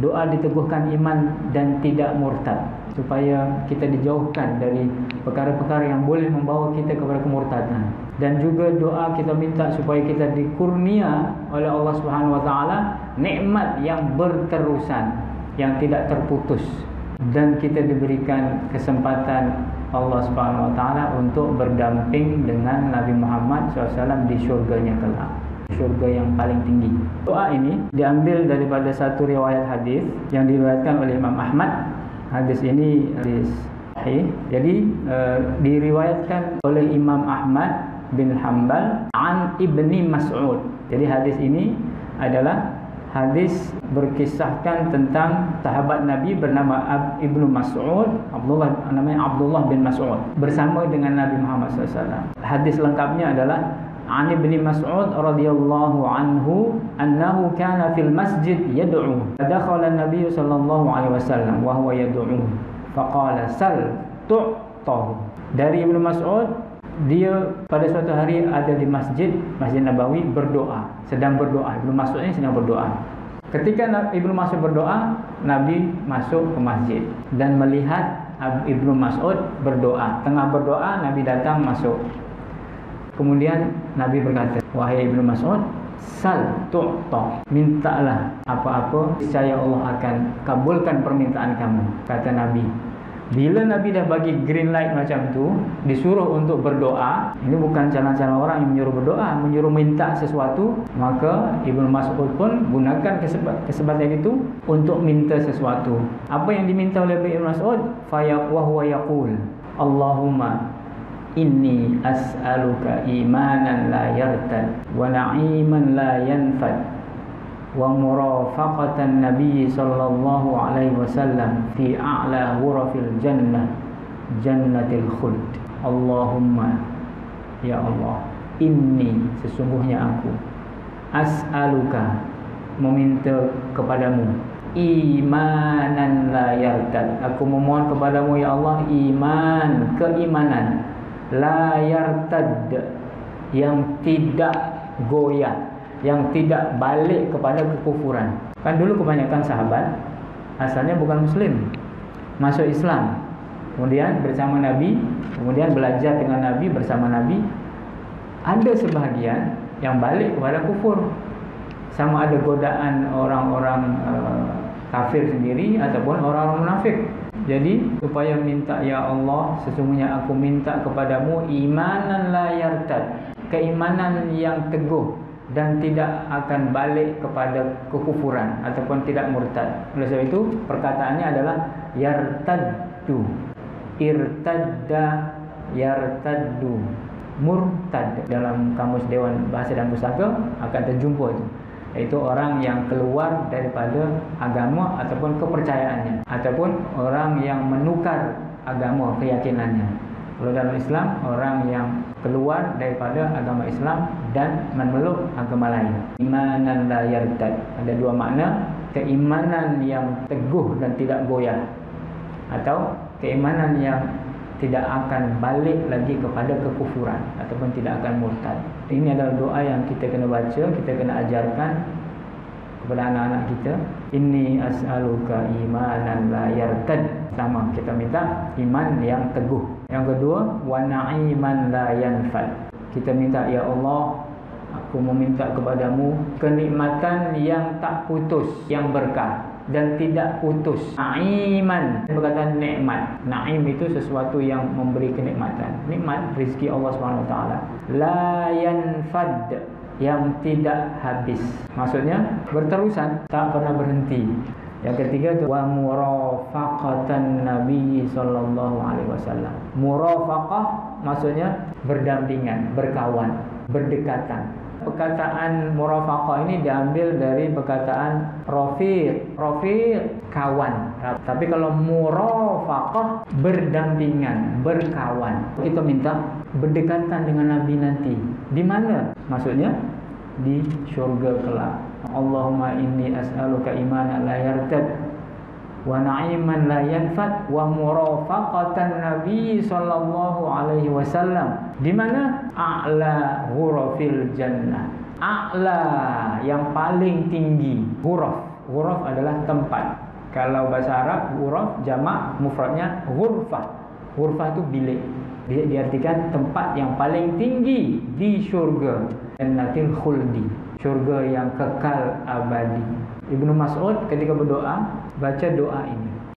doa diteguhkan iman dan tidak murtad. Supaya kita dijauhkan dari perkara-perkara yang boleh membawa kita kepada kemurtadan dan juga doa kita minta supaya kita dikurnia oleh Allah Subhanahu wa taala nikmat yang berterusan yang tidak terputus. Dan kita diberikan kesempatan Allah Subhanahu wa taala untuk berdamping dengan Nabi Muhammad SAW di syurganya kelak syurga yang paling tinggi. Doa ini diambil daripada satu riwayat hadis yang diriwayatkan oleh Imam Ahmad hadis ini hadis sahih. Jadi uh, diriwayatkan oleh Imam Ahmad bin Hanbal an Ibni Mas'ud. Jadi hadis ini adalah hadis berkisahkan tentang sahabat Nabi bernama Ibnu Mas'ud, Abdullah namanya Abdullah bin Mas'ud bersama dengan Nabi Muhammad SAW. Hadis lengkapnya adalah عن ابن مسعود رضي الله عنه أنه كان في المسجد يدعو فدخل النبي صلى الله عليه وسلم وهو يدعو فقال سل تعطه dari Ibnu Mas'ud dia pada suatu hari ada di masjid Masjid Nabawi berdoa sedang berdoa Ibnu Mas'ud ini sedang berdoa ketika Ibnu Mas'ud berdoa Nabi masuk ke masjid dan melihat Ibnu Mas'ud berdoa tengah berdoa Nabi datang masuk Kemudian Nabi berkata, Wahai Ibn Mas'ud, Sal tu'ta, mintalah apa-apa, saya Allah akan kabulkan permintaan kamu, kata Nabi. Bila Nabi dah bagi green light macam tu, disuruh untuk berdoa, ini bukan cara-cara orang yang menyuruh berdoa, menyuruh minta sesuatu, maka Ibn Mas'ud pun gunakan kesempatan itu untuk minta sesuatu. Apa yang diminta oleh Ibn Mas'ud? Fayaq wa huwa yaqul, Allahumma inni as'aluka imanan la yartad wa na'iman la yanfad wa murafaqatan nabiy sallallahu alaihi wasallam fi a'la ghurafil jannah jannatil khuld. Allahumma ya Allah inni sesungguhnya aku as'aluka meminta kepadamu imanan la yartad. Aku memohon kepadamu ya Allah iman keimanan layar tad yang tidak goyah. Yang tidak balik kepada kekufuran. Kan dulu kebanyakan sahabat asalnya bukan muslim. Masuk Islam. Kemudian bersama Nabi kemudian belajar dengan Nabi bersama Nabi. Ada sebahagian yang balik kepada kufur. Sama ada godaan orang-orang uh, kafir sendiri ataupun orang-orang munafik jadi supaya minta ya Allah sesungguhnya aku minta kepadamu imanan la yartad. Keimanan yang teguh dan tidak akan balik kepada kekufuran ataupun tidak murtad. Oleh sebab itu perkataannya adalah yartaddu. Irtadda yartaddu. Murtad. Dalam kamus Dewan Bahasa dan Pusaka akan terjumpa itu iaitu orang yang keluar daripada agama ataupun kepercayaannya. Ataupun orang yang menukar agama keyakinannya. Kalau dalam Islam orang yang keluar daripada agama Islam dan memeluk agama lain. Imanan la yartad. Ada dua makna. Keimanan yang teguh dan tidak goyah. Atau keimanan yang tidak akan balik lagi kepada kekufuran ataupun tidak akan murtad. Ini adalah doa yang kita kena baca, kita kena ajarkan kepada anak-anak kita. Inni as'aluka imanan la yartad. Sama kita minta iman yang teguh. Yang kedua, wa na'iman la yanfad. Kita minta ya Allah, aku meminta kepadamu kenikmatan yang tak putus, yang berkah dan tidak putus. Na'iman berkata nikmat. Na'im itu sesuatu yang memberi kenikmatan. Nikmat rezeki Allah SWT. La yanfad yang tidak habis. Maksudnya berterusan, tak pernah berhenti. Yang ketiga itu wa murafaqatan Sallallahu alaihi wasallam. Murafaqah maksudnya berdampingan, berkawan, berdekatan perkataan murafaqah ini diambil dari perkataan rafiq. Rafiq kawan. Tapi kalau murafaqah berdampingan, berkawan. Kita minta berdekatan dengan Nabi nanti. Di mana? Maksudnya di syurga kelak. Allahumma inni as'aluka imanan la yartad wa na'iman la yanfat wa murafaqatan nabi sallallahu alaihi wasallam. Di mana? A'la hurufil jannah. A'la yang paling tinggi huruf huruf adalah tempat. Kalau bahasa Arab huruf jamak mufradnya ghurfah. Ghurfah itu bilik diartikan tempat yang paling tinggi di syurga. Jannatil khuldi syurga yang kekal abadi. Ibnu Mas'ud ketika berdoa baca doa ini.